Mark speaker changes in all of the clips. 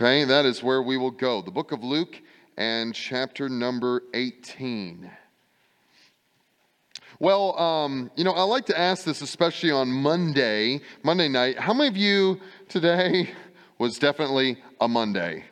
Speaker 1: Okay, that is where we will go. The book of Luke and chapter number 18. Well, um, you know, I like to ask this, especially on Monday, Monday night. How many of you today was definitely a Monday?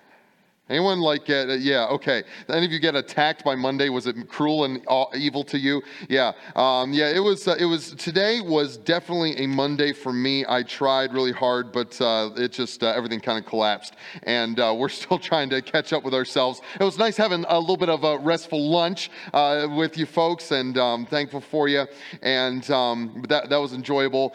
Speaker 1: Anyone like get, uh, yeah, okay. Any of you get attacked by Monday? Was it cruel and evil to you? Yeah, um, yeah, it was, uh, it was, today was definitely a Monday for me. I tried really hard, but uh, it just, uh, everything kind of collapsed. And uh, we're still trying to catch up with ourselves. It was nice having a little bit of a restful lunch uh, with you folks, and um, thankful for you. And um, that, that was enjoyable.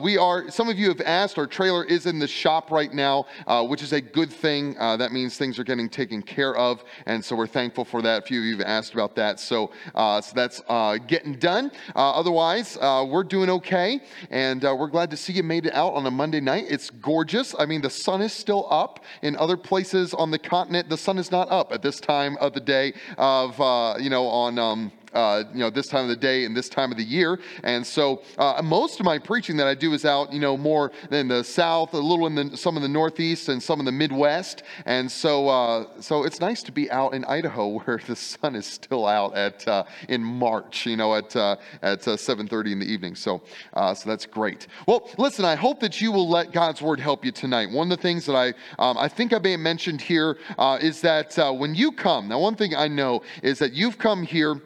Speaker 1: we are, some of you have asked, our trailer is in the shop right now, which is a good thing. that means things are taken care of. And so we're thankful for that. A few of you have asked about that. So, uh, so that's uh, getting done. Uh, otherwise, uh, we're doing okay. And uh, we're glad to see you made it out on a Monday night. It's gorgeous. I mean, the sun is still up. In other places on the continent, the sun is not up at this time of the day of, you know, on. Um, uh, you know, this time of the day and this time of the year. And so uh, most of my preaching that I do is out, you know, more in the south, a little in the, some in the northeast and some in the Midwest. And so, uh, so it's nice to be out in Idaho where the sun is still out at uh, in March, you know, at uh, at 7:30 uh, in the evening. So, so that's great. Well, listen, I hope that you will let God's word help you tonight. One of the things that I um, I think I may have mentioned here is that when you come, now one thing I know is that you've come here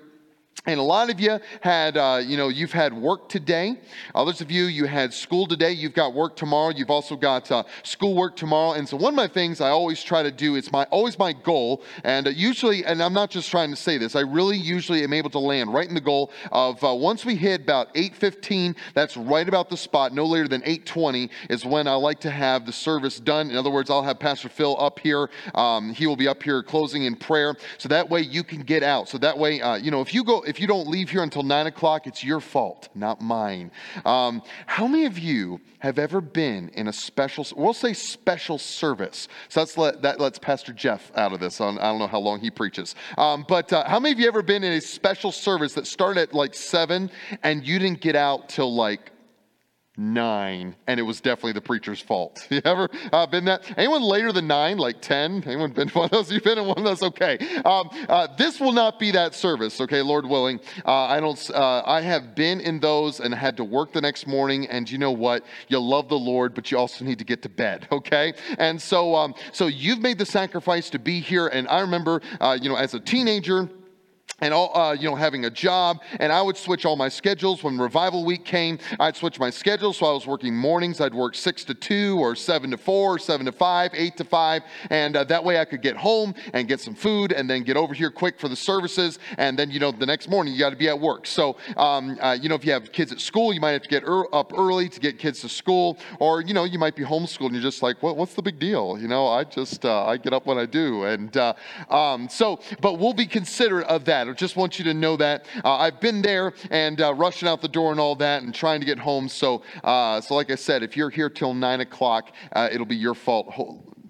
Speaker 1: and a lot of you had, uh, you know, you've had work today. Others of you, you had school today. You've got work tomorrow. You've also got uh, schoolwork tomorrow. And so one of my things I always try to do, it's my always my goal. And uh, usually, and I'm not just trying to say this, I really usually am able to land right in the goal of uh, once we hit about 8:15. That's right about the spot. No later than 8:20 is when I like to have the service done. In other words, I'll have Pastor Phil up here. Um, he will be up here closing in prayer. So that way you can get out. So that way, uh, you know, if you go, if if you don't leave here until nine o'clock, it's your fault, not mine. Um, how many of you have ever been in a special, we'll say special service? So that's let, that lets Pastor Jeff out of this. I don't know how long he preaches. Um, but uh, how many of you ever been in a special service that started at like seven and you didn't get out till like nine, and it was definitely the preacher's fault. You ever uh, been that? Anyone later than nine, like 10? Anyone been one of those? You've been in one of those? Okay. Um, uh, this will not be that service, okay, Lord willing. Uh, I don't, uh, I have been in those and had to work the next morning, and you know what? You love the Lord, but you also need to get to bed, okay? And so, um, so you've made the sacrifice to be here, and I remember, uh, you know, as a teenager, and all, uh, you know, having a job. And I would switch all my schedules. When revival week came, I'd switch my schedule. So I was working mornings. I'd work six to two, or seven to four, or seven to five, eight to five, and uh, that way I could get home and get some food, and then get over here quick for the services. And then, you know, the next morning you got to be at work. So, um, uh, you know, if you have kids at school, you might have to get er- up early to get kids to school, or you know, you might be homeschooled and you're just like, what, what's the big deal? You know, I just uh, I get up when I do, and uh, um, so, but we'll be considerate of that. I just want you to know that. Uh, I've been there and uh, rushing out the door and all that and trying to get home. So, uh, so like I said, if you're here till nine o'clock, uh, it'll be your fault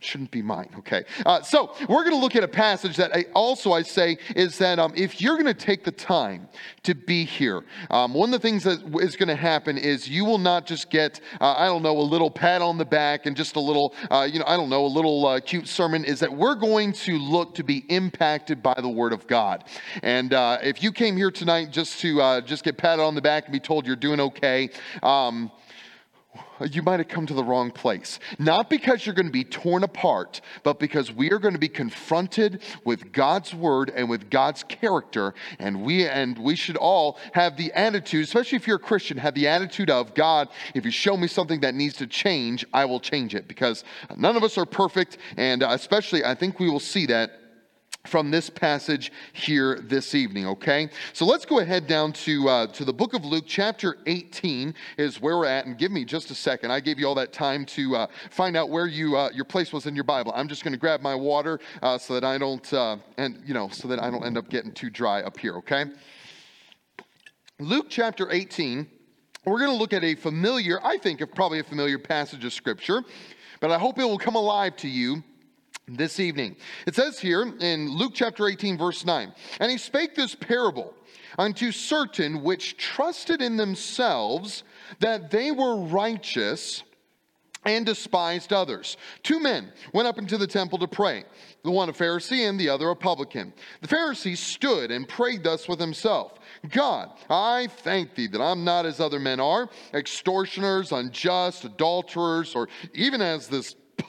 Speaker 1: shouldn't be mine. Okay. Uh, so we're going to look at a passage that I also I say is that um, if you're going to take the time to be here, um, one of the things that is going to happen is you will not just get uh, I don't know a little pat on the back and just a little uh, you know I don't know a little uh, cute sermon. Is that we're going to look to be impacted by the Word of God. And uh, if you came here tonight just to uh, just get patted on the back and be told you're doing okay. Um, you might have come to the wrong place. Not because you're going to be torn apart, but because we are going to be confronted with God's word and with God's character. And we and we should all have the attitude, especially if you're a Christian, have the attitude of God, if you show me something that needs to change, I will change it. Because none of us are perfect, and especially I think we will see that from this passage here this evening, okay? So let's go ahead down to, uh, to the book of Luke, chapter 18 is where we're at. And give me just a second. I gave you all that time to uh, find out where you, uh, your place was in your Bible. I'm just going to grab my water uh, so that I don't, uh, and you know, so that I don't end up getting too dry up here, okay? Luke chapter 18, we're going to look at a familiar, I think, of probably a familiar passage of Scripture, but I hope it will come alive to you this evening. It says here in Luke chapter 18, verse 9, and he spake this parable unto certain which trusted in themselves that they were righteous and despised others. Two men went up into the temple to pray, the one a Pharisee and the other a publican. The Pharisee stood and prayed thus with himself God, I thank thee that I'm not as other men are, extortioners, unjust, adulterers, or even as this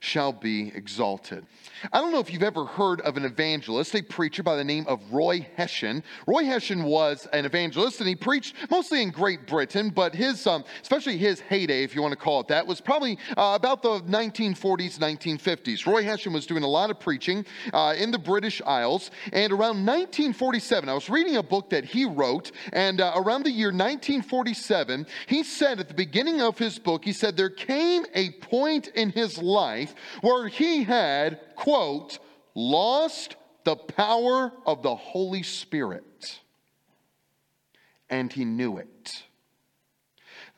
Speaker 1: shall be exalted. I don't know if you've ever heard of an evangelist, a preacher by the name of Roy Hession. Roy Hession was an evangelist, and he preached mostly in Great Britain, but his, um, especially his heyday, if you want to call it that, was probably uh, about the 1940s, 1950s. Roy Hession was doing a lot of preaching uh, in the British Isles, and around 1947, I was reading a book that he wrote, and uh, around the year 1947, he said at the beginning of his book, he said, There came a point in his life where he had quote, lost the power of the Holy Spirit. And he knew it.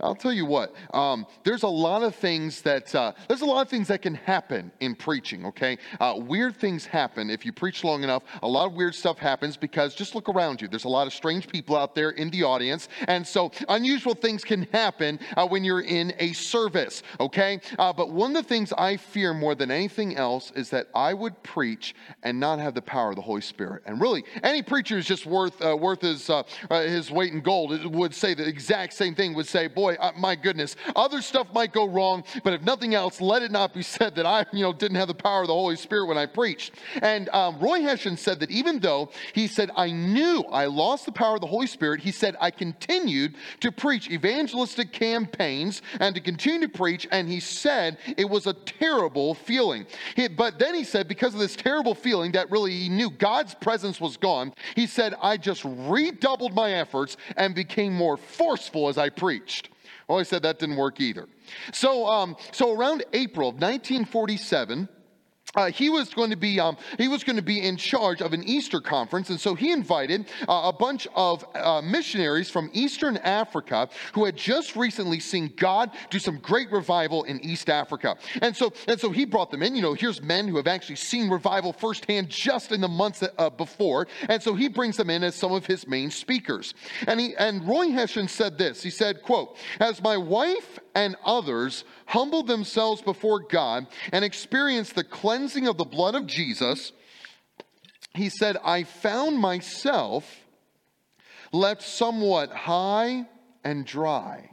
Speaker 1: I'll tell you what, um, there's a lot of things that, uh, there's a lot of things that can happen in preaching, okay? Uh, weird things happen if you preach long enough. A lot of weird stuff happens because just look around you. There's a lot of strange people out there in the audience. And so unusual things can happen uh, when you're in a service, okay? Uh, but one of the things I fear more than anything else is that I would preach and not have the power of the Holy Spirit. And really, any preacher is just worth, uh, worth his, uh, his weight in gold it would say the exact same thing, would say, boy, boy, uh, my goodness, other stuff might go wrong, but if nothing else, let it not be said that I, you know, didn't have the power of the Holy Spirit when I preached. And um, Roy Hession said that even though he said, I knew I lost the power of the Holy Spirit, he said, I continued to preach evangelistic campaigns and to continue to preach. And he said it was a terrible feeling. He, but then he said, because of this terrible feeling that really he knew God's presence was gone, he said, I just redoubled my efforts and became more forceful as I preached. Well, I said that didn't work either. So, um, so around April of 1947, uh, he was going to be um, he was going to be in charge of an Easter conference, and so he invited uh, a bunch of uh, missionaries from Eastern Africa who had just recently seen God do some great revival in East Africa, and so and so he brought them in. You know, here's men who have actually seen revival firsthand just in the months uh, before, and so he brings them in as some of his main speakers. And he and Roy Hession said this. He said, "quote As my wife and others humbled themselves before God and experienced the cleansing of the blood of Jesus, he said, I found myself left somewhat high and dry.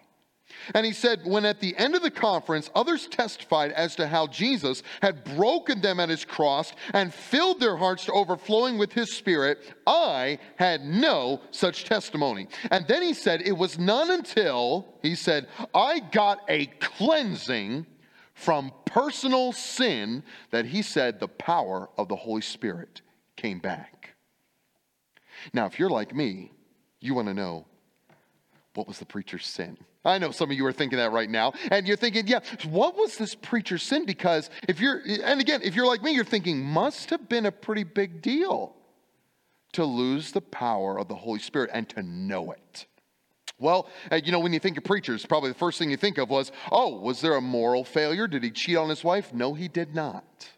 Speaker 1: And he said, when at the end of the conference, others testified as to how Jesus had broken them at his cross and filled their hearts to overflowing with his spirit, I had no such testimony. And then he said, it was none until, he said, I got a cleansing from personal sin that he said the power of the Holy Spirit came back. Now, if you're like me, you want to know what was the preacher's sin? I know some of you are thinking that right now. And you're thinking, yeah, what was this preacher's sin? Because if you're, and again, if you're like me, you're thinking, must have been a pretty big deal to lose the power of the Holy Spirit and to know it. Well, uh, you know, when you think of preachers, probably the first thing you think of was, oh, was there a moral failure? Did he cheat on his wife? No, he did not.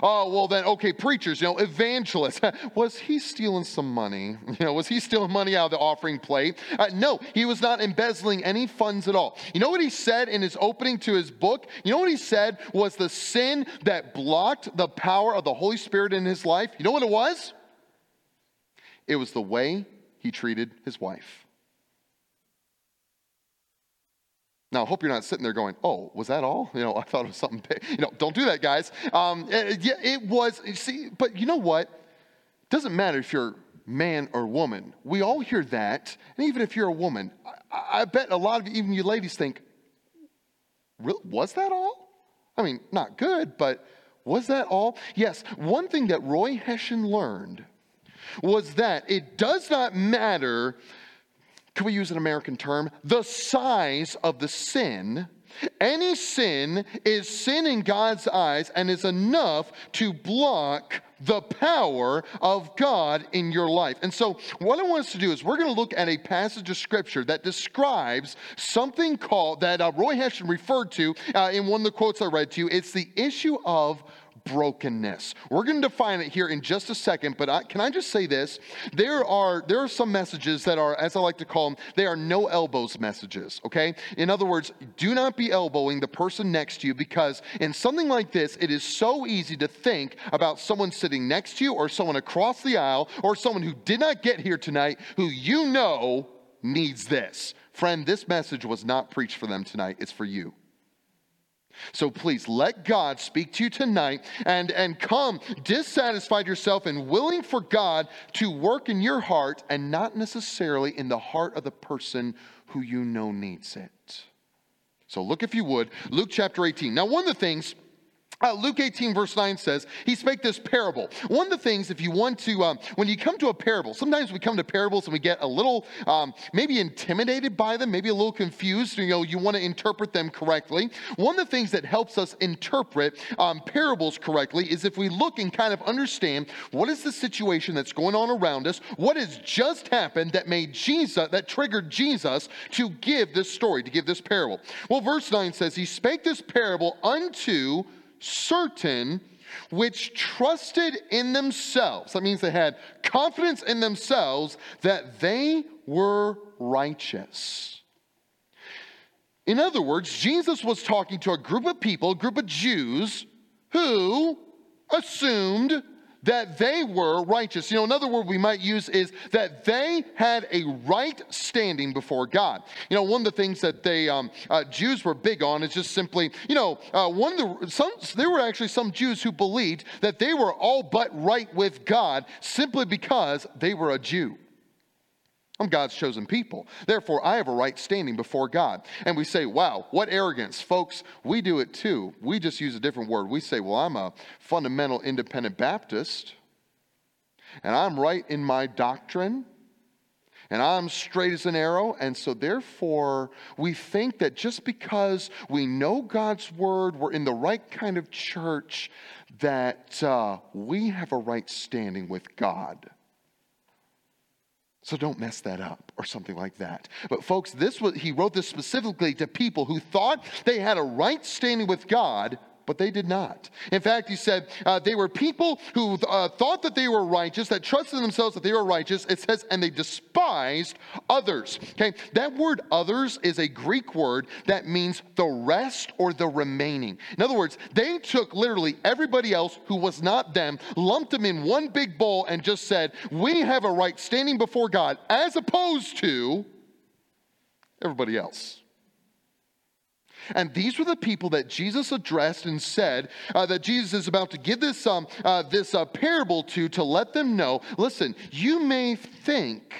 Speaker 1: Oh, well, then, okay, preachers, you know, evangelists. was he stealing some money? You know, was he stealing money out of the offering plate? Uh, no, he was not embezzling any funds at all. You know what he said in his opening to his book? You know what he said was the sin that blocked the power of the Holy Spirit in his life? You know what it was? It was the way he treated his wife. Now, I hope you're not sitting there going, oh, was that all? You know, I thought it was something big. You know, don't do that, guys. Um, it, eh, it was, see, but you know what? It doesn't matter if you're man or woman. We all hear that. And even if you're a woman, I, I bet a lot of you, even you ladies think, was that all? I mean, not good, but was that all? Yes, one thing that Roy Hession learned was that it does not matter can we use an American term? The size of the sin. Any sin is sin in God's eyes and is enough to block the power of God in your life. And so, what I want us to do is we're going to look at a passage of scripture that describes something called that uh, Roy Hession referred to uh, in one of the quotes I read to you. It's the issue of brokenness. We're going to define it here in just a second, but I, can I just say this? There are there are some messages that are, as I like to call them, they are no elbows messages. Okay, in other words, do not be elbowing the person next to you because in something like this, it is so easy to think about someone sitting next to you or someone across the aisle or someone who did not get here tonight who you know needs this. Friend, this message was not preached for them tonight. It's for you. So please let God speak to you tonight and, and come dissatisfied yourself and willing for God to work in your heart and not necessarily in the heart of the person who you know needs it. So look, if you would, Luke chapter 18. Now, one of the things uh, Luke 18, verse 9 says, He spake this parable. One of the things, if you want to, um, when you come to a parable, sometimes we come to parables and we get a little um, maybe intimidated by them, maybe a little confused. You know, you want to interpret them correctly. One of the things that helps us interpret um, parables correctly is if we look and kind of understand what is the situation that's going on around us, what has just happened that made Jesus, that triggered Jesus to give this story, to give this parable. Well, verse 9 says, He spake this parable unto certain which trusted in themselves. That means they had confidence in themselves that they were righteous. In other words, Jesus was talking to a group of people, a group of Jews, who assumed that they were righteous. You know, another word we might use is that they had a right standing before God. You know, one of the things that they um, uh, Jews were big on is just simply, you know, uh, one of the some there were actually some Jews who believed that they were all but right with God simply because they were a Jew. I'm God's chosen people. Therefore, I have a right standing before God. And we say, wow, what arrogance. Folks, we do it too. We just use a different word. We say, well, I'm a fundamental independent Baptist, and I'm right in my doctrine, and I'm straight as an arrow. And so, therefore, we think that just because we know God's word, we're in the right kind of church, that uh, we have a right standing with God. So don't mess that up or something like that. But folks, this was he wrote this specifically to people who thought they had a right standing with God but they did not. In fact, he said uh, they were people who uh, thought that they were righteous, that trusted themselves that they were righteous. It says, and they despised others. Okay, that word others is a Greek word that means the rest or the remaining. In other words, they took literally everybody else who was not them, lumped them in one big bowl, and just said, We have a right standing before God, as opposed to everybody else. And these were the people that Jesus addressed and said uh, that Jesus is about to give this, um, uh, this uh, parable to to let them know listen, you may think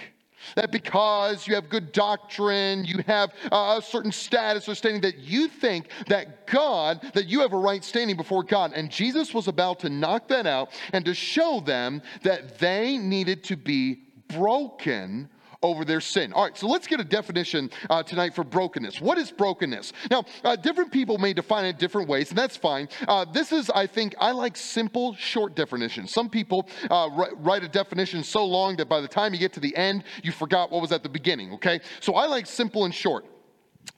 Speaker 1: that because you have good doctrine, you have a certain status or standing, that you think that God, that you have a right standing before God. And Jesus was about to knock that out and to show them that they needed to be broken over their sin. All right, so let's get a definition uh, tonight for brokenness. What is brokenness? Now, uh, different people may define it different ways, and that's fine. Uh, this is, I think, I like simple, short definitions. Some people uh, write a definition so long that by the time you get to the end, you forgot what was at the beginning, okay? So I like simple and short.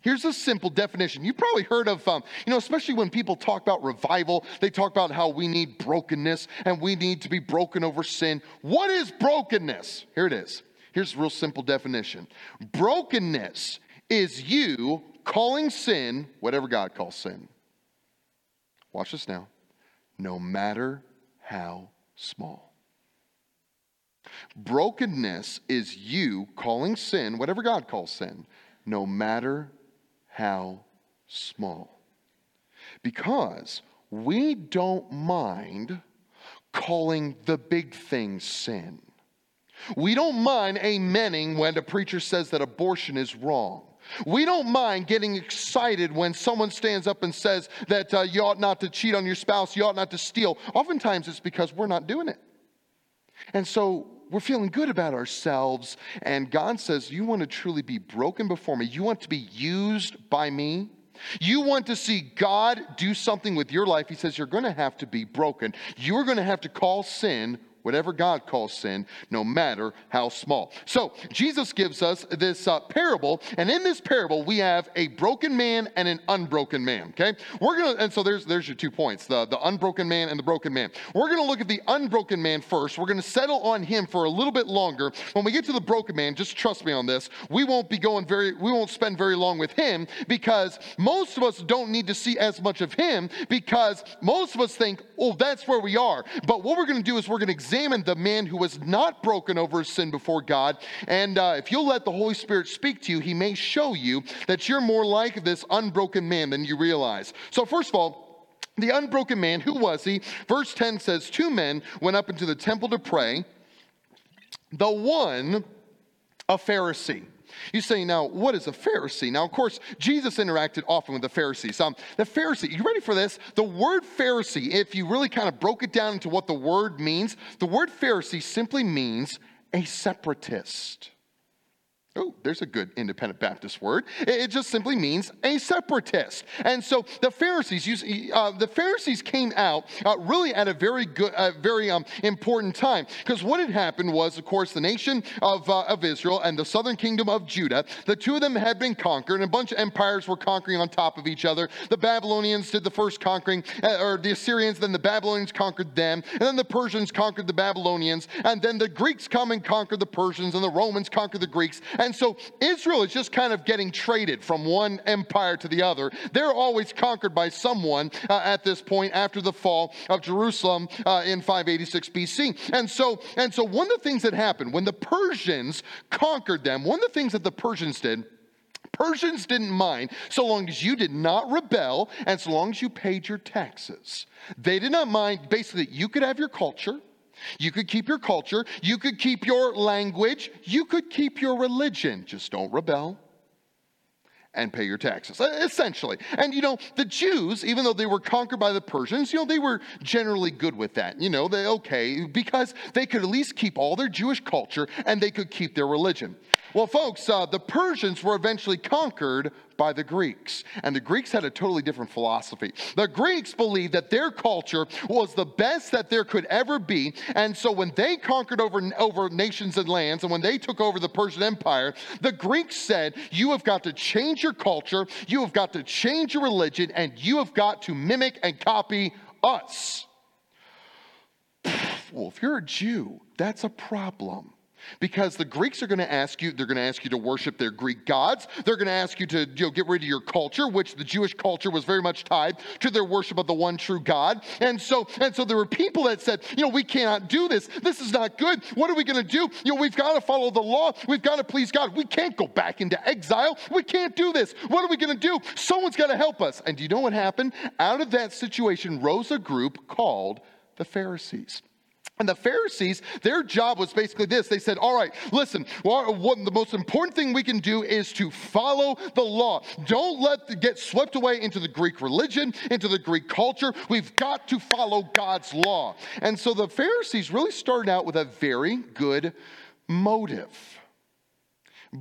Speaker 1: Here's a simple definition. You've probably heard of, um, you know, especially when people talk about revival, they talk about how we need brokenness and we need to be broken over sin. What is brokenness? Here it is Here's a real simple definition brokenness is you calling sin whatever God calls sin. Watch this now. No matter how small. Brokenness is you calling sin whatever God calls sin, no matter how small. Because we don't mind calling the big things sin. We don't mind amening when a preacher says that abortion is wrong. We don't mind getting excited when someone stands up and says that uh, you ought not to cheat on your spouse, you ought not to steal. Oftentimes it's because we're not doing it. And so we're feeling good about ourselves, and God says, You want to truly be broken before me, you want to be used by me. You want to see God do something with your life, he says you're going to have to be broken. You're going to have to call sin whatever God calls sin, no matter how small. So Jesus gives us this uh, parable, and in this parable we have a broken man and an unbroken man. Okay, we're gonna, and so there's there's your two points: the the unbroken man and the broken man. We're gonna look at the unbroken man first. We're gonna settle on him for a little bit longer. When we get to the broken man, just trust me on this. We won't be going very, we won't spend very long with him because most of us don't need to see as much of him because most of us think, oh, that's where we are. But what we're gonna do is we're gonna examine examine the man who was not broken over his sin before God. And uh, if you'll let the Holy Spirit speak to you, he may show you that you're more like this unbroken man than you realize. So, first of all, the unbroken man, who was he? Verse 10 says, Two men went up into the temple to pray, the one a Pharisee you say, now, what is a Pharisee? Now, of course, Jesus interacted often with the Pharisees. Um, the Pharisee, you ready for this? The word Pharisee, if you really kind of broke it down into what the word means, the word Pharisee simply means a separatist. Oh, there's a good independent Baptist word. It just simply means a separatist. And so the Pharisees, uh, the Pharisees came out uh, really at a very good, uh, very um, important time because what had happened was, of course, the nation of, uh, of Israel and the southern kingdom of Judah, the two of them had been conquered, and a bunch of empires were conquering on top of each other. The Babylonians did the first conquering, uh, or the Assyrians, then the Babylonians conquered them, and then the Persians conquered the Babylonians, and then the Greeks come and conquered the Persians, and the Romans conquered the Greeks. So Israel is just kind of getting traded from one empire to the other. They're always conquered by someone uh, at this point after the fall of Jerusalem uh, in 586 BC. And so, and so one of the things that happened when the Persians conquered them, one of the things that the Persians did Persians didn't mind so long as you did not rebel and so long as you paid your taxes. They did not mind basically you could have your culture, you could keep your culture, you could keep your language, you could keep your religion. Just don't rebel and pay your taxes, essentially. And you know, the Jews, even though they were conquered by the Persians, you know, they were generally good with that. You know, they okay, because they could at least keep all their Jewish culture and they could keep their religion. Well, folks, uh, the Persians were eventually conquered by the Greeks. And the Greeks had a totally different philosophy. The Greeks believed that their culture was the best that there could ever be. And so when they conquered over, over nations and lands, and when they took over the Persian Empire, the Greeks said, You have got to change your culture, you have got to change your religion, and you have got to mimic and copy us. Well, if you're a Jew, that's a problem. Because the Greeks are going to ask you, they're going to ask you to worship their Greek gods. They're going to ask you to you know, get rid of your culture, which the Jewish culture was very much tied to their worship of the one true God. And so, and so there were people that said, you know, we cannot do this. This is not good. What are we going to do? You know, we've got to follow the law. We've got to please God. We can't go back into exile. We can't do this. What are we going to do? Someone's got to help us. And do you know what happened? Out of that situation rose a group called the Pharisees. And the Pharisees, their job was basically this. They said, All right, listen, what, the most important thing we can do is to follow the law. Don't let the, get swept away into the Greek religion, into the Greek culture. We've got to follow God's law. And so the Pharisees really started out with a very good motive.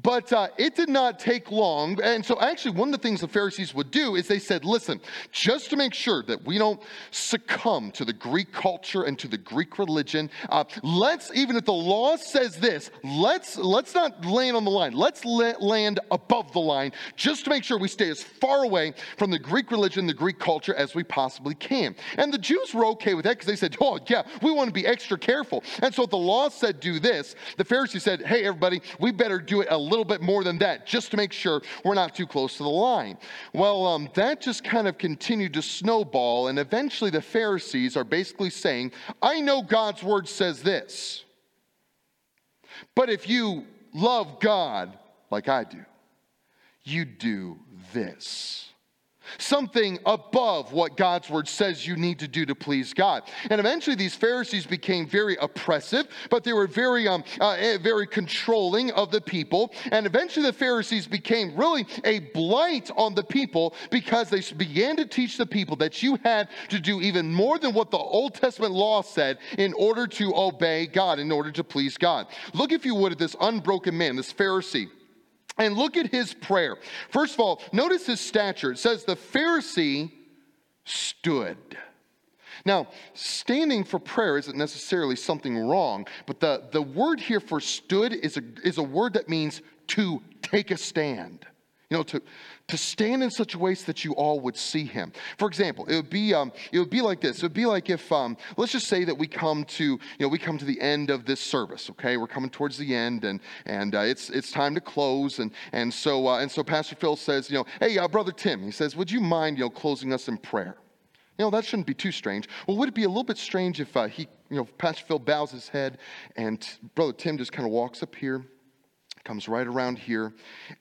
Speaker 1: But uh, it did not take long. And so, actually, one of the things the Pharisees would do is they said, listen, just to make sure that we don't succumb to the Greek culture and to the Greek religion, uh, let's, even if the law says this, let's, let's not land on the line. Let's land above the line just to make sure we stay as far away from the Greek religion, the Greek culture as we possibly can. And the Jews were okay with that because they said, oh, yeah, we want to be extra careful. And so, if the law said do this, the Pharisees said, hey, everybody, we better do it a little bit more than that just to make sure we're not too close to the line. Well, um, that just kind of continued to snowball, and eventually the Pharisees are basically saying, I know God's word says this, but if you love God like I do, you do this something above what God's word says you need to do to please God. And eventually, these Pharisees became very oppressive, but they were very, um, uh, eh, very controlling of the people. And eventually, the Pharisees became really a blight on the people because they began to teach the people that you had to do even more than what the Old Testament law said in order to obey God, in order to please God. Look, if you would, at this unbroken man, this Pharisee. And look at his prayer. First of all, notice his stature. It says the Pharisee stood. Now, standing for prayer isn't necessarily something wrong, but the, the word here for stood is a, is a word that means to take a stand. You know, to, to stand in such a way so that you all would see him. For example, it would be, um, it would be like this. It would be like if, um, let's just say that we come to, you know, we come to the end of this service, okay? We're coming towards the end and, and uh, it's, it's time to close. And, and, so, uh, and so Pastor Phil says, you know, hey, uh, Brother Tim, he says, would you mind, you know, closing us in prayer? You know, that shouldn't be too strange. Well, would it be a little bit strange if uh, he, you know, Pastor Phil bows his head and Brother Tim just kind of walks up here, comes right around here,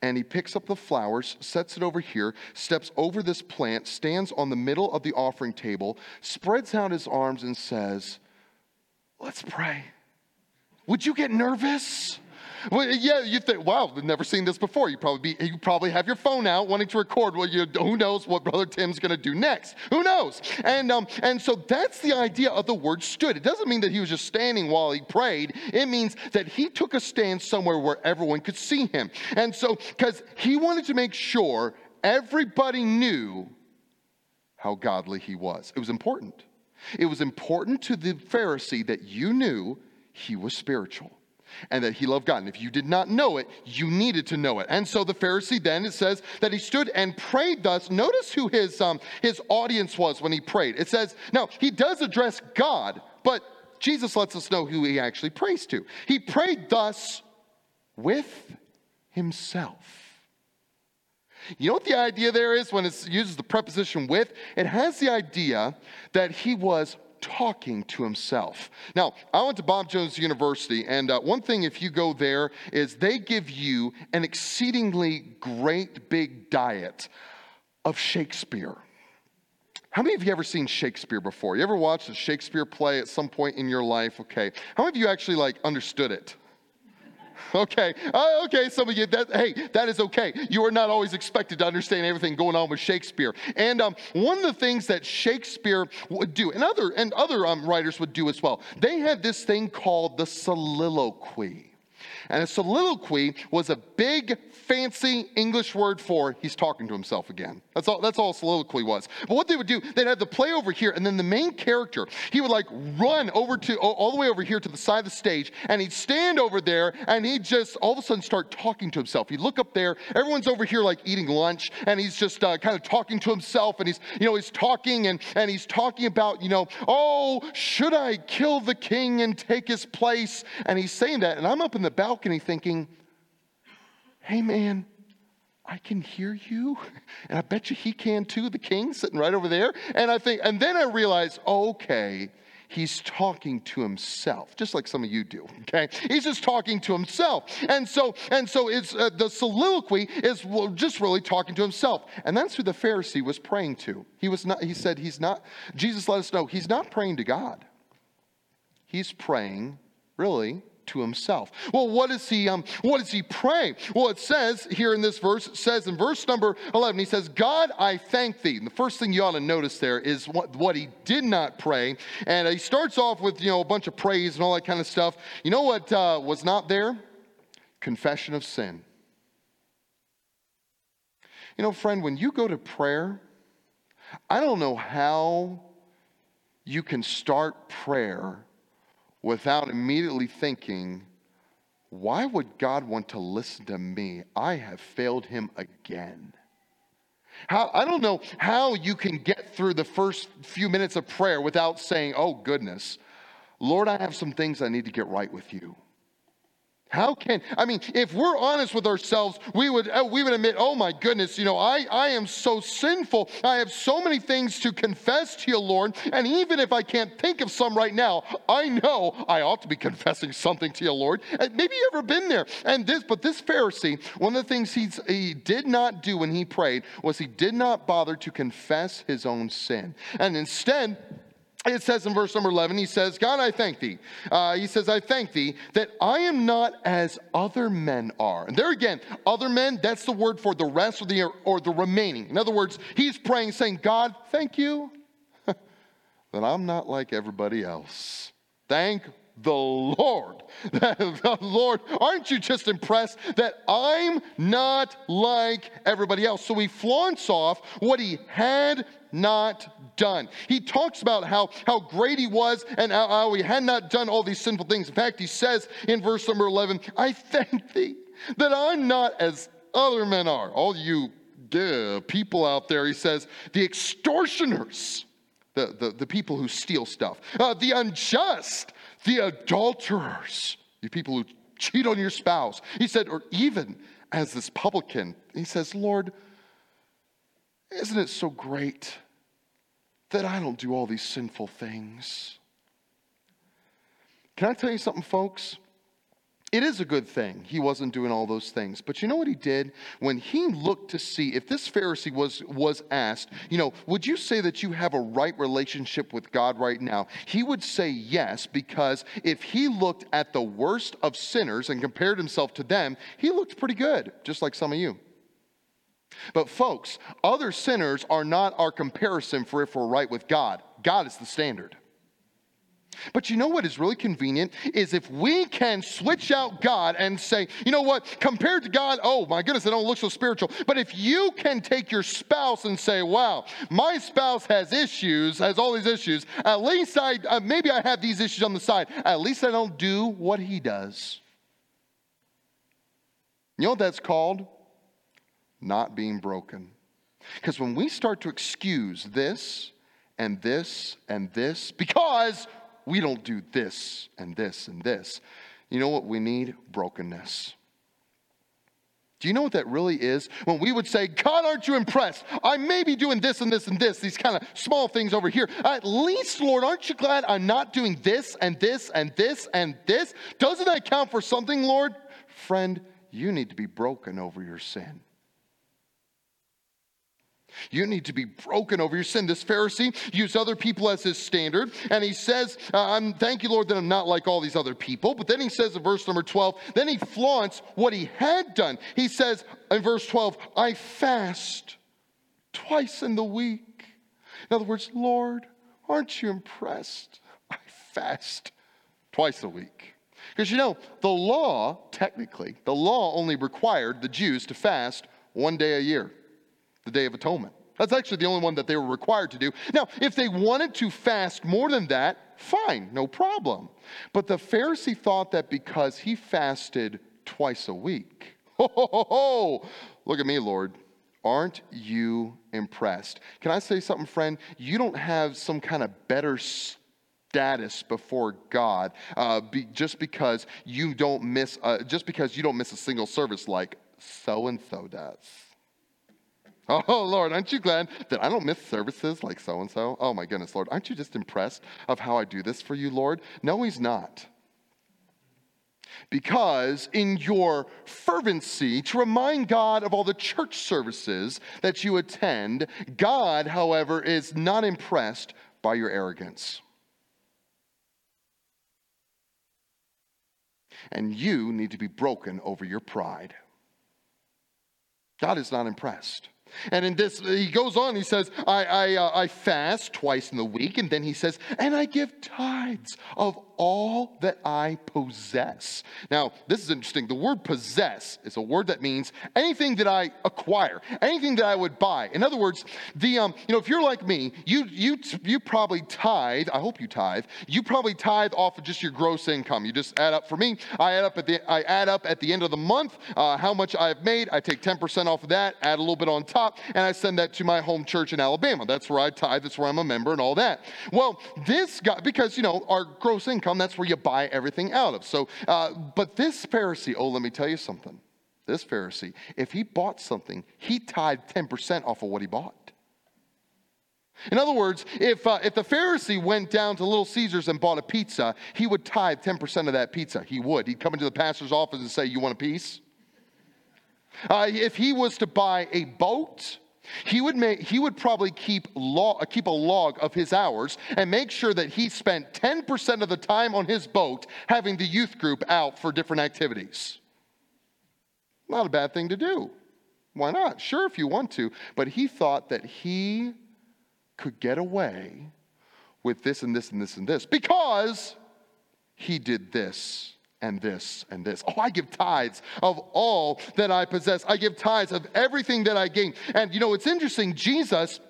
Speaker 1: and he picks up the flowers, sets it over here, steps over this plant, stands on the middle of the offering table, spreads out his arms, and says, Let's pray. Would you get nervous? Well, yeah, you think, wow, I've never seen this before. You probably be, you probably have your phone out wanting to record. Well, you, who knows what Brother Tim's going to do next? Who knows? And um, and so that's the idea of the word stood. It doesn't mean that he was just standing while he prayed. It means that he took a stand somewhere where everyone could see him. And so, because he wanted to make sure everybody knew how godly he was. It was important. It was important to the Pharisee that you knew he was spiritual and that he loved God. And if you did not know it, you needed to know it. And so the Pharisee then, it says that he stood and prayed thus. Notice who his, um, his audience was when he prayed. It says, now he does address God, but Jesus lets us know who he actually prays to. He prayed thus with himself. You know what the idea there is when it uses the preposition with? It has the idea that he was talking to himself. Now, I went to Bob Jones University, and uh, one thing, if you go there, is they give you an exceedingly great big diet of Shakespeare. How many of you ever seen Shakespeare before? You ever watched a Shakespeare play at some point in your life? Okay. How many of you actually like understood it? Okay, uh, okay, some of you, that, hey, that is okay. You are not always expected to understand everything going on with Shakespeare. And um, one of the things that Shakespeare would do, and other, and other um, writers would do as well, they had this thing called the soliloquy. And a soliloquy was a big, fancy English word for he's talking to himself again. That's all, that's all soliloquy was. But what they would do, they'd have the play over here, and then the main character, he would like run over to, all the way over here to the side of the stage, and he'd stand over there, and he'd just all of a sudden start talking to himself. He'd look up there, everyone's over here like eating lunch, and he's just uh, kind of talking to himself, and he's, you know, he's talking, and, and he's talking about, you know, oh, should I kill the king and take his place? And he's saying that, and I'm up in the balcony thinking, hey man, I can hear you. And I bet you he can too, the king sitting right over there. And I think, and then I realize, okay, he's talking to himself, just like some of you do. Okay, he's just talking to himself, and so and so it's uh, the soliloquy is just really talking to himself, and that's who the Pharisee was praying to. He was not. He said he's not. Jesus let us know he's not praying to God. He's praying really to himself. Well, what is he um, what is he praying? Well, it says here in this verse, it says in verse number 11, he says, God, I thank thee. And the first thing you ought to notice there is what, what he did not pray. And he starts off with, you know, a bunch of praise and all that kind of stuff. You know what uh, was not there? Confession of sin. You know, friend, when you go to prayer, I don't know how you can start prayer without immediately thinking, why would God want to listen to me? I have failed him again. How, I don't know how you can get through the first few minutes of prayer without saying, oh goodness, Lord, I have some things I need to get right with you. How can, I mean, if we're honest with ourselves, we would, uh, we would admit, oh my goodness, you know, I, I am so sinful. I have so many things to confess to you, Lord. And even if I can't think of some right now, I know I ought to be confessing something to you, Lord. And maybe you've ever been there. And this, but this Pharisee, one of the things he's, he did not do when he prayed was he did not bother to confess his own sin. And instead, it says in verse number 11, he says, God, I thank thee. Uh, he says, I thank thee that I am not as other men are. And there again, other men, that's the word for the rest or the, or the remaining. In other words, he's praying, saying, God, thank you that I'm not like everybody else. Thank the Lord. the Lord, aren't you just impressed that I'm not like everybody else? So he flaunts off what he had not done. He talks about how, how great he was and how, how he had not done all these sinful things. In fact, he says in verse number 11, I thank thee that I'm not as other men are. All you uh, people out there, he says, the extortioners, the, the, the people who steal stuff, uh, the unjust, the adulterers, the people who cheat on your spouse. He said, or even as this publican, he says, Lord, isn't it so great that I don't do all these sinful things? Can I tell you something, folks? It is a good thing he wasn't doing all those things. But you know what he did? When he looked to see if this Pharisee was, was asked, you know, would you say that you have a right relationship with God right now? He would say yes, because if he looked at the worst of sinners and compared himself to them, he looked pretty good, just like some of you. But folks, other sinners are not our comparison for if we're right with God. God is the standard. But you know what is really convenient is if we can switch out God and say, you know what, compared to God, oh my goodness, I don't look so spiritual. But if you can take your spouse and say, wow, my spouse has issues, has all these issues, at least I, uh, maybe I have these issues on the side, at least I don't do what he does. You know what that's called? Not being broken. Because when we start to excuse this and this and this, because we don't do this and this and this. You know what we need? Brokenness. Do you know what that really is? When we would say, God, aren't you impressed? I may be doing this and this and this, these kind of small things over here. At least, Lord, aren't you glad I'm not doing this and this and this and this? Doesn't that count for something, Lord? Friend, you need to be broken over your sin. You need to be broken over your sin. This Pharisee used other people as his standard, and he says, uh, I'm, Thank you, Lord, that I'm not like all these other people. But then he says in verse number 12, then he flaunts what he had done. He says in verse 12, I fast twice in the week. In other words, Lord, aren't you impressed? I fast twice a week. Because you know, the law, technically, the law only required the Jews to fast one day a year the Day of Atonement. That's actually the only one that they were required to do. Now, if they wanted to fast more than that, fine, no problem. But the Pharisee thought that because he fasted twice a week, ho, ho, ho, ho, look at me, Lord. Aren't you impressed? Can I say something, friend? You don't have some kind of better status before God uh, be, just because you don't miss, just because you don't miss a single service like so and so does. Oh, Lord, aren't you glad that I don't miss services like so and so? Oh, my goodness, Lord, aren't you just impressed of how I do this for you, Lord? No, He's not. Because in your fervency to remind God of all the church services that you attend, God, however, is not impressed by your arrogance. And you need to be broken over your pride. God is not impressed. And in this, he goes on, he says, I, I, uh, I fast twice in the week. And then he says, and I give tithes of all that I possess. Now, this is interesting. The word possess is a word that means anything that I acquire, anything that I would buy. In other words, the um, you know, if you're like me, you you you probably tithe. I hope you tithe. You probably tithe off of just your gross income. You just add up. For me, I add up at the I add up at the end of the month uh, how much I've made. I take 10% off of that, add a little bit on top, and I send that to my home church in Alabama. That's where I tithe. That's where I'm a member and all that. Well, this guy, because you know our gross income that's where you buy everything out of. So, uh, but this Pharisee, oh, let me tell you something. This Pharisee, if he bought something, he tied 10% off of what he bought. In other words, if, uh, if the Pharisee went down to Little Caesars and bought a pizza, he would tithe 10% of that pizza. He would. He'd come into the pastor's office and say, You want a piece? Uh, if he was to buy a boat, he would, make, he would probably keep, log, keep a log of his hours and make sure that he spent 10% of the time on his boat having the youth group out for different activities. Not a bad thing to do. Why not? Sure, if you want to. But he thought that he could get away with this and this and this and this because he did this and this and this. Oh, I give tithes of all that I possess. I give tithes of everything that I gain. And you know, it's interesting, Jesus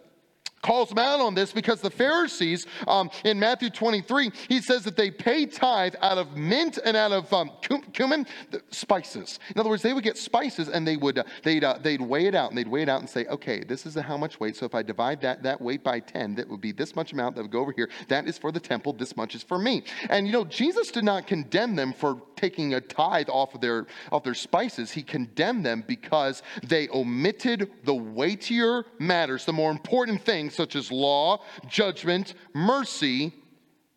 Speaker 1: calls them out on this because the Pharisees um, in Matthew 23, he says that they pay tithe out of mint and out of um, cumin, spices. In other words, they would get spices and they would uh, they'd uh, they'd weigh it out and they'd weigh it out and say, okay, this is how much weight. So if I divide that that weight by 10, that would be this much amount that would go over here. That is for the temple. This much is for me. And you know, Jesus did not condemn them for taking a tithe off of their off their spices. He condemned them because they omitted the weightier matters, the more important things such as law, judgment, mercy,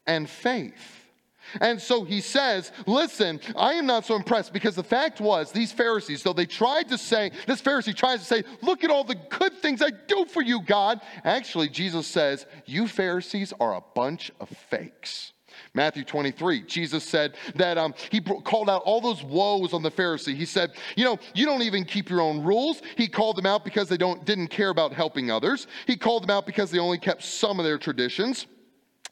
Speaker 1: and faith. And so he says, Listen, I am not so impressed because the fact was, these Pharisees, though they tried to say, this Pharisee tries to say, Look at all the good things I do for you, God. Actually, Jesus says, You Pharisees are a bunch of fakes. Matthew 23, Jesus said that um, he called out all those woes on the Pharisee. He said, You know, you don't even keep your own rules. He called them out because they don't, didn't care about helping others. He called them out because they only kept some of their traditions.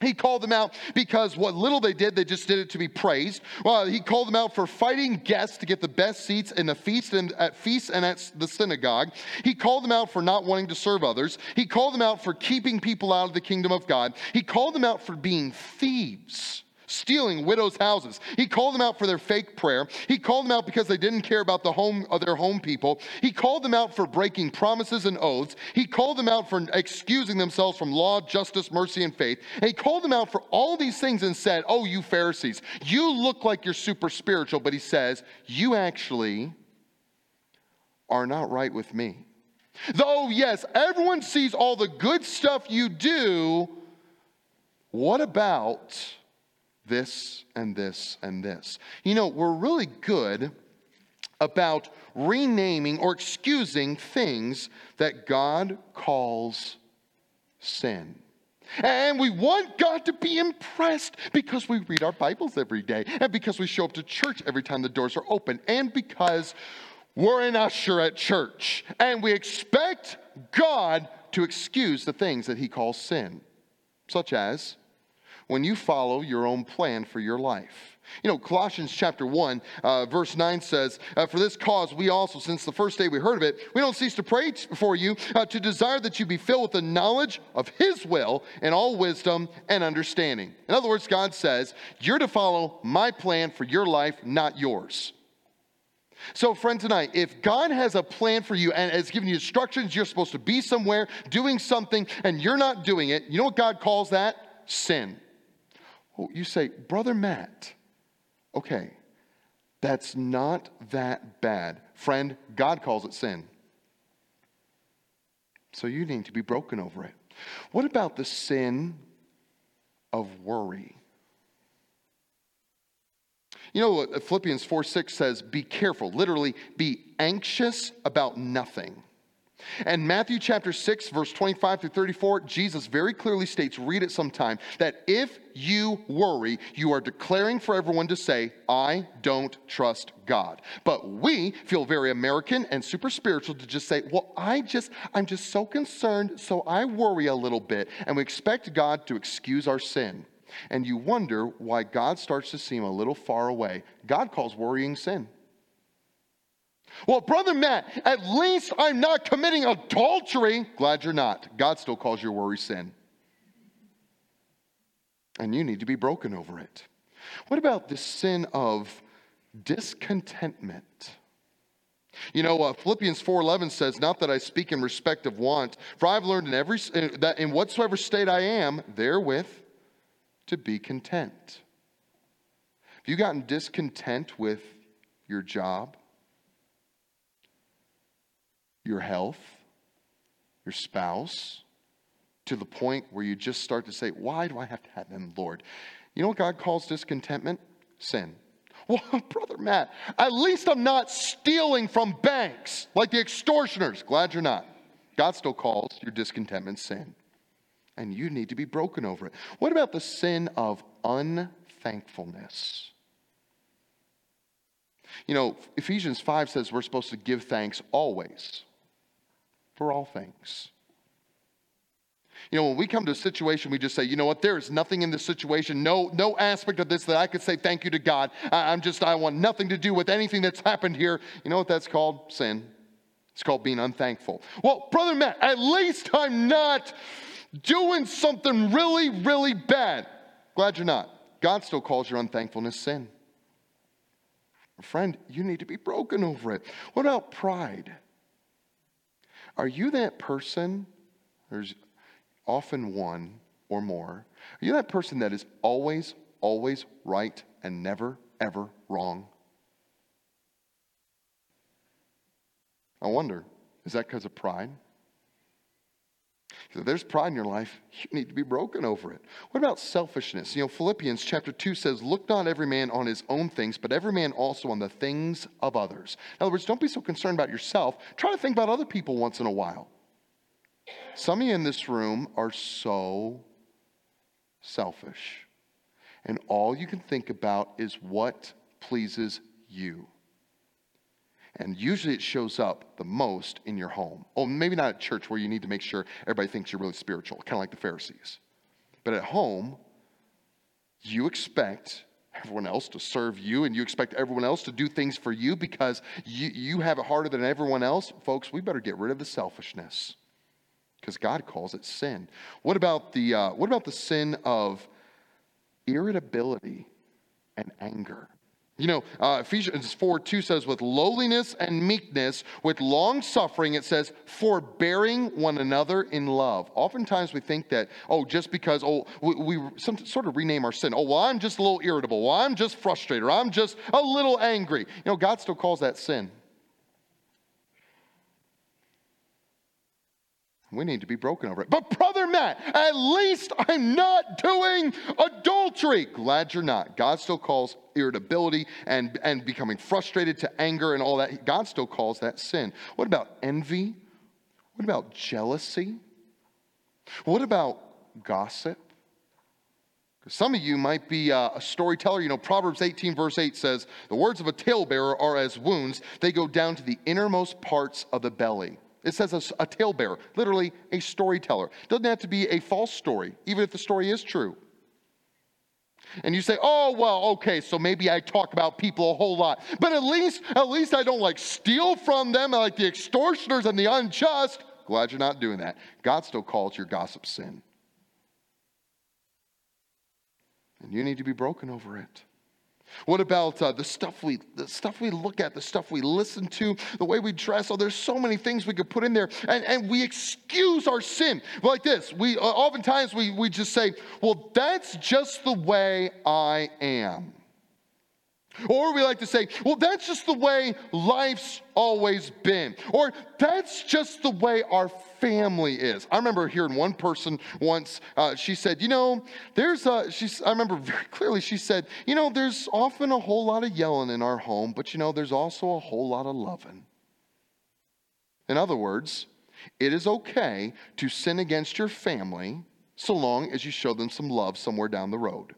Speaker 1: He called them out because what little they did, they just did it to be praised. Well, he called them out for fighting guests to get the best seats in the feast and at feasts and at the synagogue. He called them out for not wanting to serve others. He called them out for keeping people out of the kingdom of God. He called them out for being thieves stealing widows' houses. He called them out for their fake prayer. He called them out because they didn't care about the home of their home people. He called them out for breaking promises and oaths. He called them out for excusing themselves from law, justice, mercy, and faith. And he called them out for all these things and said, Oh, you Pharisees, you look like you're super spiritual, but he says, You actually are not right with me. Though, yes, everyone sees all the good stuff you do, what about this and this and this. You know, we're really good about renaming or excusing things that God calls sin. And we want God to be impressed because we read our Bibles every day, and because we show up to church every time the doors are open, and because we're an usher at church, and we expect God to excuse the things that He calls sin, such as when you follow your own plan for your life. You know, Colossians chapter 1, uh, verse 9 says, uh, For this cause we also, since the first day we heard of it, we don't cease to pray for you, uh, to desire that you be filled with the knowledge of His will and all wisdom and understanding. In other words, God says, You're to follow my plan for your life, not yours. So, friend, tonight, if God has a plan for you and has given you instructions, you're supposed to be somewhere doing something and you're not doing it, you know what God calls that? Sin. Oh, you say, Brother Matt, okay, that's not that bad. Friend, God calls it sin. So you need to be broken over it. What about the sin of worry? You know what Philippians 4 6 says? Be careful, literally, be anxious about nothing. And Matthew chapter 6, verse 25 through 34, Jesus very clearly states, read it sometime, that if you worry, you are declaring for everyone to say, I don't trust God. But we feel very American and super spiritual to just say, well, I just, I'm just so concerned, so I worry a little bit. And we expect God to excuse our sin. And you wonder why God starts to seem a little far away. God calls worrying sin. Well, Brother Matt, at least I'm not committing adultery. Glad you're not. God still calls your worry sin. And you need to be broken over it. What about the sin of discontentment? You know, uh, Philippians 4:11 says, "Not that I speak in respect of want, for I've learned in every that in whatsoever state I am, therewith to be content." Have you gotten discontent with your job? Your health, your spouse, to the point where you just start to say, Why do I have to have them, Lord? You know what God calls discontentment? Sin. Well, Brother Matt, at least I'm not stealing from banks like the extortioners. Glad you're not. God still calls your discontentment sin. And you need to be broken over it. What about the sin of unthankfulness? You know, Ephesians 5 says we're supposed to give thanks always for all things. You know, when we come to a situation, we just say, you know what, there is nothing in this situation, no, no aspect of this that I could say thank you to God. I, I'm just, I want nothing to do with anything that's happened here. You know what that's called? Sin. It's called being unthankful. Well, Brother Matt, at least I'm not doing something really, really bad. Glad you're not. God still calls your unthankfulness sin. Friend, you need to be broken over it. What about pride? Are you that person? There's often one or more. Are you that person that is always, always right and never, ever wrong? I wonder, is that because of pride? If there's pride in your life, you need to be broken over it. What about selfishness? You know, Philippians chapter 2 says, Look not every man on his own things, but every man also on the things of others. In other words, don't be so concerned about yourself. Try to think about other people once in a while. Some of you in this room are so selfish, and all you can think about is what pleases you. And usually it shows up the most in your home. Oh, maybe not at church where you need to make sure everybody thinks you're really spiritual, kind of like the Pharisees. But at home, you expect everyone else to serve you and you expect everyone else to do things for you because you, you have it harder than everyone else. Folks, we better get rid of the selfishness because God calls it sin. What about the, uh, what about the sin of irritability and anger? You know, uh, Ephesians 4 2 says, with lowliness and meekness, with long suffering, it says, forbearing one another in love. Oftentimes we think that, oh, just because, oh, we, we some, sort of rename our sin. Oh, well, I'm just a little irritable. Well, I'm just frustrated. Or I'm just a little angry. You know, God still calls that sin. We need to be broken over it. But, Brother Matt, at least I'm not doing adultery. Glad you're not. God still calls irritability and, and becoming frustrated to anger and all that. God still calls that sin. What about envy? What about jealousy? What about gossip? Some of you might be uh, a storyteller. You know, Proverbs 18, verse 8 says, The words of a talebearer are as wounds, they go down to the innermost parts of the belly. It says a, a talebearer, literally a storyteller. Doesn't have to be a false story, even if the story is true. And you say, "Oh, well, okay, so maybe I talk about people a whole lot, but at least, at least I don't like steal from them like the extortioners and the unjust." Glad you're not doing that. God still calls your gossip sin, and you need to be broken over it. What about uh, the stuff we the stuff we look at, the stuff we listen to, the way we dress? Oh, there's so many things we could put in there, and, and we excuse our sin like this. We uh, oftentimes we we just say, "Well, that's just the way I am." Or we like to say, well, that's just the way life's always been. Or that's just the way our family is. I remember hearing one person once, uh, she said, you know, there's a, she's, I remember very clearly, she said, you know, there's often a whole lot of yelling in our home, but you know, there's also a whole lot of loving. In other words, it is okay to sin against your family so long as you show them some love somewhere down the road.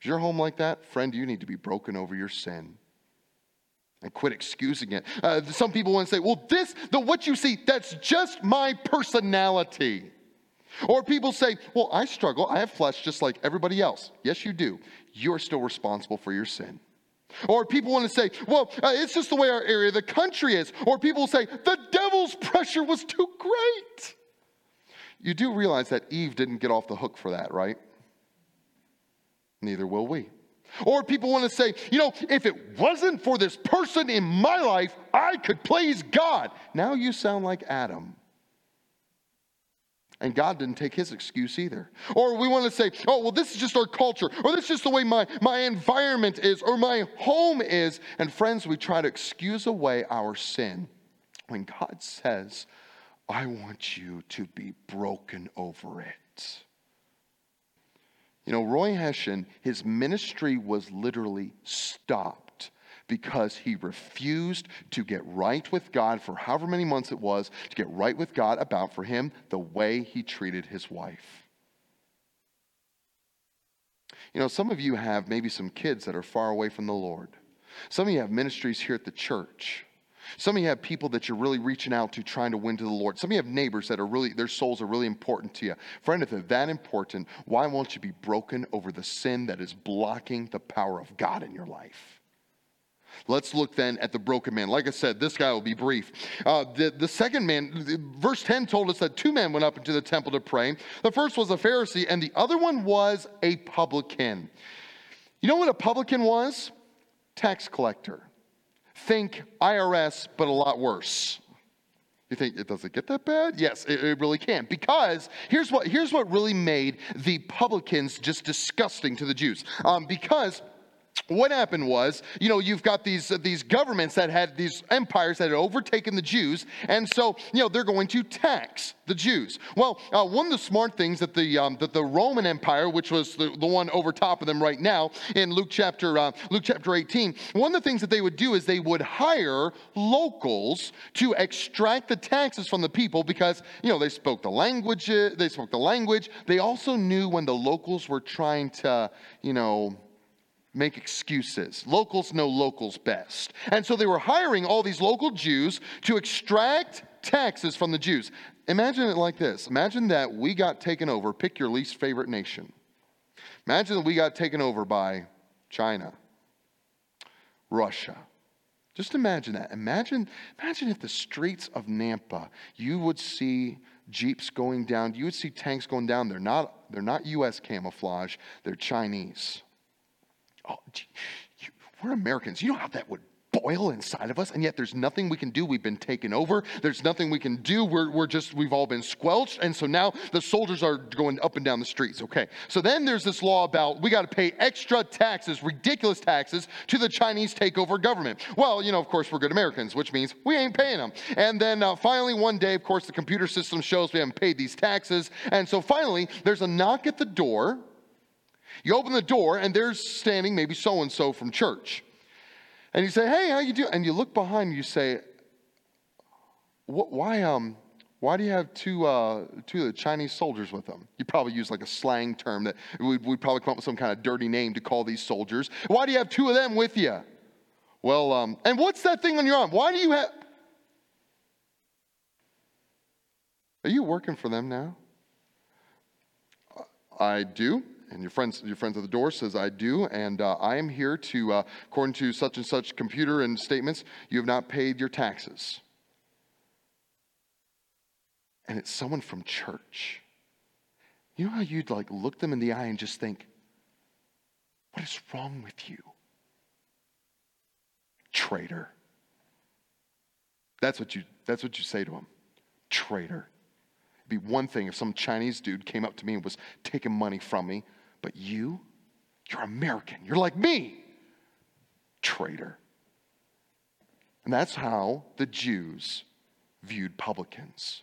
Speaker 1: Is your home like that? Friend, you need to be broken over your sin and quit excusing it. Uh, some people want to say, well, this, the what you see, that's just my personality. Or people say, well, I struggle. I have flesh just like everybody else. Yes, you do. You're still responsible for your sin. Or people want to say, well, uh, it's just the way our area, the country is. Or people say, the devil's pressure was too great. You do realize that Eve didn't get off the hook for that, right? Neither will we. Or people want to say, you know, if it wasn't for this person in my life, I could please God. Now you sound like Adam. And God didn't take his excuse either. Or we want to say, oh, well, this is just our culture, or this is just the way my, my environment is, or my home is. And friends, we try to excuse away our sin when God says, I want you to be broken over it. You know, Roy Hession, his ministry was literally stopped because he refused to get right with God for however many months it was, to get right with God about for him the way he treated his wife. You know, some of you have maybe some kids that are far away from the Lord. Some of you have ministries here at the church. Some of you have people that you're really reaching out to, trying to win to the Lord. Some of you have neighbors that are really, their souls are really important to you. Friend, if they're that important, why won't you be broken over the sin that is blocking the power of God in your life? Let's look then at the broken man. Like I said, this guy will be brief. Uh, the, the second man, verse 10 told us that two men went up into the temple to pray. The first was a Pharisee, and the other one was a publican. You know what a publican was? Tax collector. Think IRS, but a lot worse. You think it doesn't get that bad? Yes, it, it, really can. Because here's what, here's what really made the publicans just disgusting to the Jews. Um, because what happened was, you know, you've got these, uh, these governments that had these empires that had overtaken the Jews, and so, you know, they're going to tax the Jews. Well, uh, one of the smart things that the, um, that the Roman Empire, which was the, the one over top of them right now in Luke chapter, uh, Luke chapter 18, one of the things that they would do is they would hire locals to extract the taxes from the people because, you know, they spoke the language, they spoke the language. They also knew when the locals were trying to, you know, make excuses. Locals know locals best. And so they were hiring all these local Jews to extract taxes from the Jews. Imagine it like this Imagine that we got taken over, pick your least favorite nation. Imagine that we got taken over by China, Russia. Just imagine that. Imagine, imagine if the streets of Nampa, you would see jeeps going down, you would see tanks going down. They're not, they're not US camouflage, they're Chinese oh, we're Americans. You know how that would boil inside of us, and yet there's nothing we can do. We've been taken over. There's nothing we can do. We're, we're just, we've all been squelched. And so now the soldiers are going up and down the streets. Okay. So then there's this law about we got to pay extra taxes, ridiculous taxes, to the Chinese takeover government. Well, you know, of course, we're good Americans, which means we ain't paying them. And then uh, finally, one day, of course, the computer system shows we haven't paid these taxes. And so finally, there's a knock at the door you open the door, and there's standing maybe so and so from church. And you say, "Hey, how you doing?" And you look behind, you say, "Why um why do you have two uh, two of the Chinese soldiers with them?" You probably use like a slang term that we'd, we'd probably come up with some kind of dirty name to call these soldiers. Why do you have two of them with you? Well, um, and what's that thing on your arm? Why do you have? Are you working for them now? I do and your friends, your friends at the door says, I do, and uh, I am here to, uh, according to such and such computer and statements, you have not paid your taxes. And it's someone from church. You know how you'd like look them in the eye and just think, what is wrong with you? Traitor. That's what you, that's what you say to them. Traitor. It'd be one thing if some Chinese dude came up to me and was taking money from me but you, you're American. You're like me. Traitor. And that's how the Jews viewed publicans.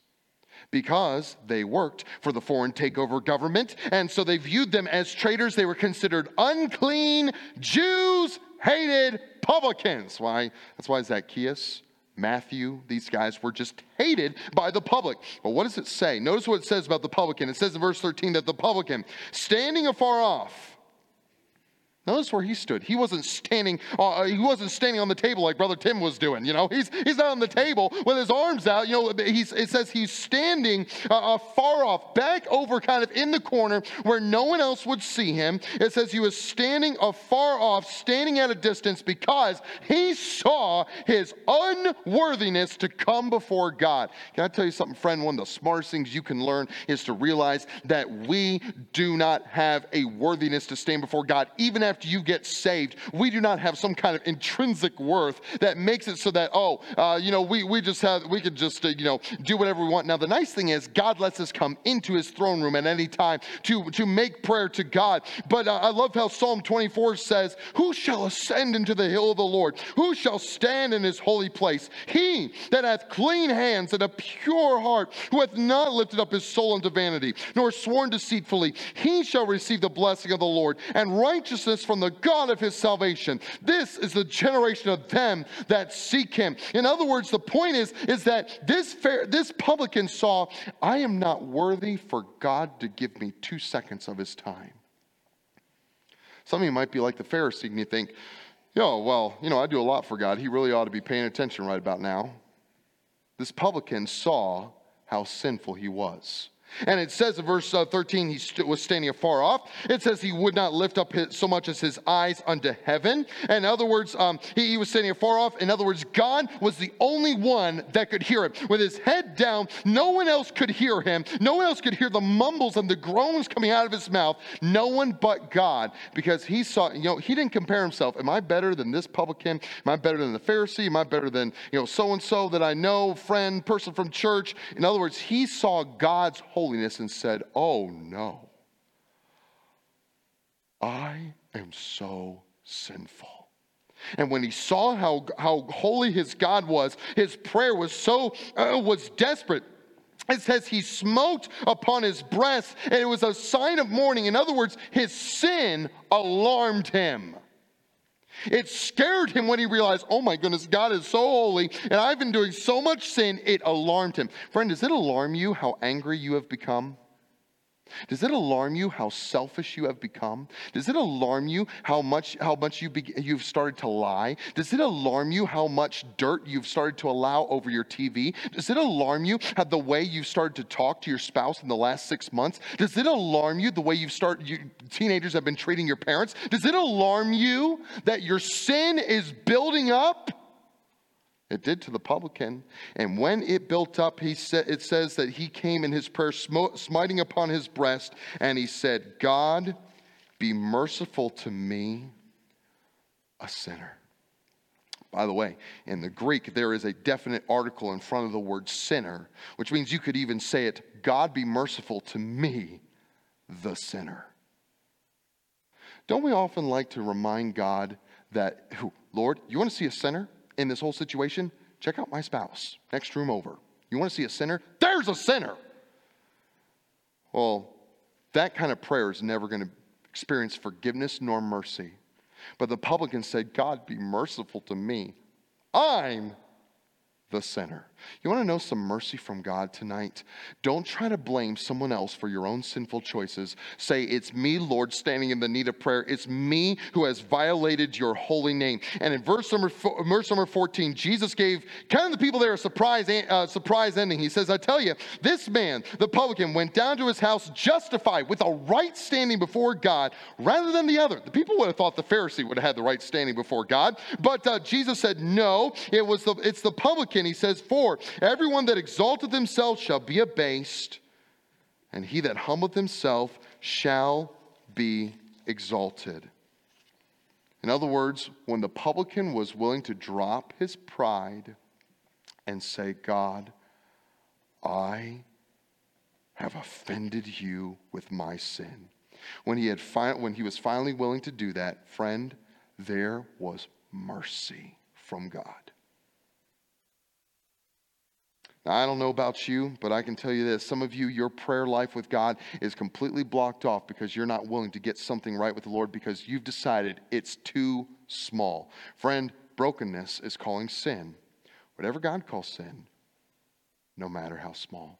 Speaker 1: Because they worked for the foreign takeover government, and so they viewed them as traitors. They were considered unclean Jews, hated publicans. Why? That's why Zacchaeus Matthew, these guys were just hated by the public. But what does it say? Notice what it says about the publican. It says in verse 13 that the publican, standing afar off, Notice where he stood. He wasn't standing. Uh, he wasn't standing on the table like Brother Tim was doing. You know, he's he's not on the table with his arms out. You know, he's, it says he's standing uh, uh, far off, back over, kind of in the corner where no one else would see him. It says he was standing afar off, standing at a distance because he saw his unworthiness to come before God. Can I tell you something, friend? One of the smartest things you can learn is to realize that we do not have a worthiness to stand before God, even after after you get saved, we do not have some kind of intrinsic worth that makes it so that, oh, uh, you know, we, we just have, we could just, uh, you know, do whatever we want. Now, the nice thing is, God lets us come into his throne room at any time to, to make prayer to God. But uh, I love how Psalm 24 says, Who shall ascend into the hill of the Lord? Who shall stand in his holy place? He that hath clean hands and a pure heart, who hath not lifted up his soul unto vanity, nor sworn deceitfully, he shall receive the blessing of the Lord and righteousness from the God of his salvation. This is the generation of them that seek him. In other words, the point is, is that this, fair, this publican saw, I am not worthy for God to give me two seconds of his time. Some of you might be like the Pharisee and you think, Yo, well, you know, I do a lot for God. He really ought to be paying attention right about now. This publican saw how sinful he was. And it says in verse uh, 13, he st- was standing afar off. It says he would not lift up his, so much as his eyes unto heaven. In other words, um, he, he was standing afar off. In other words, God was the only one that could hear him. With his head down, no one else could hear him. No one else could hear the mumbles and the groans coming out of his mouth. No one but God, because he saw, you know, he didn't compare himself. Am I better than this publican? Am I better than the Pharisee? Am I better than, you know, so and so that I know, friend, person from church? In other words, he saw God's holiness and said, Oh no, I am so sinful. And when he saw how, how holy his God was, his prayer was so, uh, was desperate. It says he smote upon his breast, and it was a sign of mourning. In other words, his sin alarmed him. It scared him when he realized, oh my goodness, God is so holy and I've been doing so much sin, it alarmed him. Friend, does it alarm you how angry you have become? Does it alarm you how selfish you have become? Does it alarm you how much, how much you be, you've started to lie? Does it alarm you how much dirt you've started to allow over your TV? Does it alarm you how the way you've started to talk to your spouse in the last six months? Does it alarm you the way you've started, you, teenagers have been treating your parents? Does it alarm you that your sin is building up? It did to the publican. And when it built up, he said, it says that he came in his prayer, smiting upon his breast, and he said, God, be merciful to me, a sinner. By the way, in the Greek, there is a definite article in front of the word sinner, which means you could even say it, God be merciful to me, the sinner. Don't we often like to remind God that, Lord, you want to see a sinner? In this whole situation, check out my spouse, next room over. You want to see a sinner? There's a sinner. Well, that kind of prayer is never going to experience forgiveness nor mercy. But the publican said, God, be merciful to me. I'm the sinner. You want to know some mercy from God tonight? Don't try to blame someone else for your own sinful choices. Say, It's me, Lord, standing in the need of prayer. It's me who has violated your holy name. And in verse number, verse number 14, Jesus gave kind of the people there a surprise, uh, surprise ending. He says, I tell you, this man, the publican, went down to his house justified with a right standing before God rather than the other. The people would have thought the Pharisee would have had the right standing before God. But uh, Jesus said, No, it was the, it's the publican. He says, For everyone that exalteth himself shall be abased, and he that humbleth himself shall be exalted. In other words, when the publican was willing to drop his pride and say, God, I have offended you with my sin. When he, had fi- when he was finally willing to do that, friend, there was mercy from God. Now, I don't know about you, but I can tell you this. Some of you, your prayer life with God is completely blocked off because you're not willing to get something right with the Lord because you've decided it's too small. Friend, brokenness is calling sin. Whatever God calls sin, no matter how small.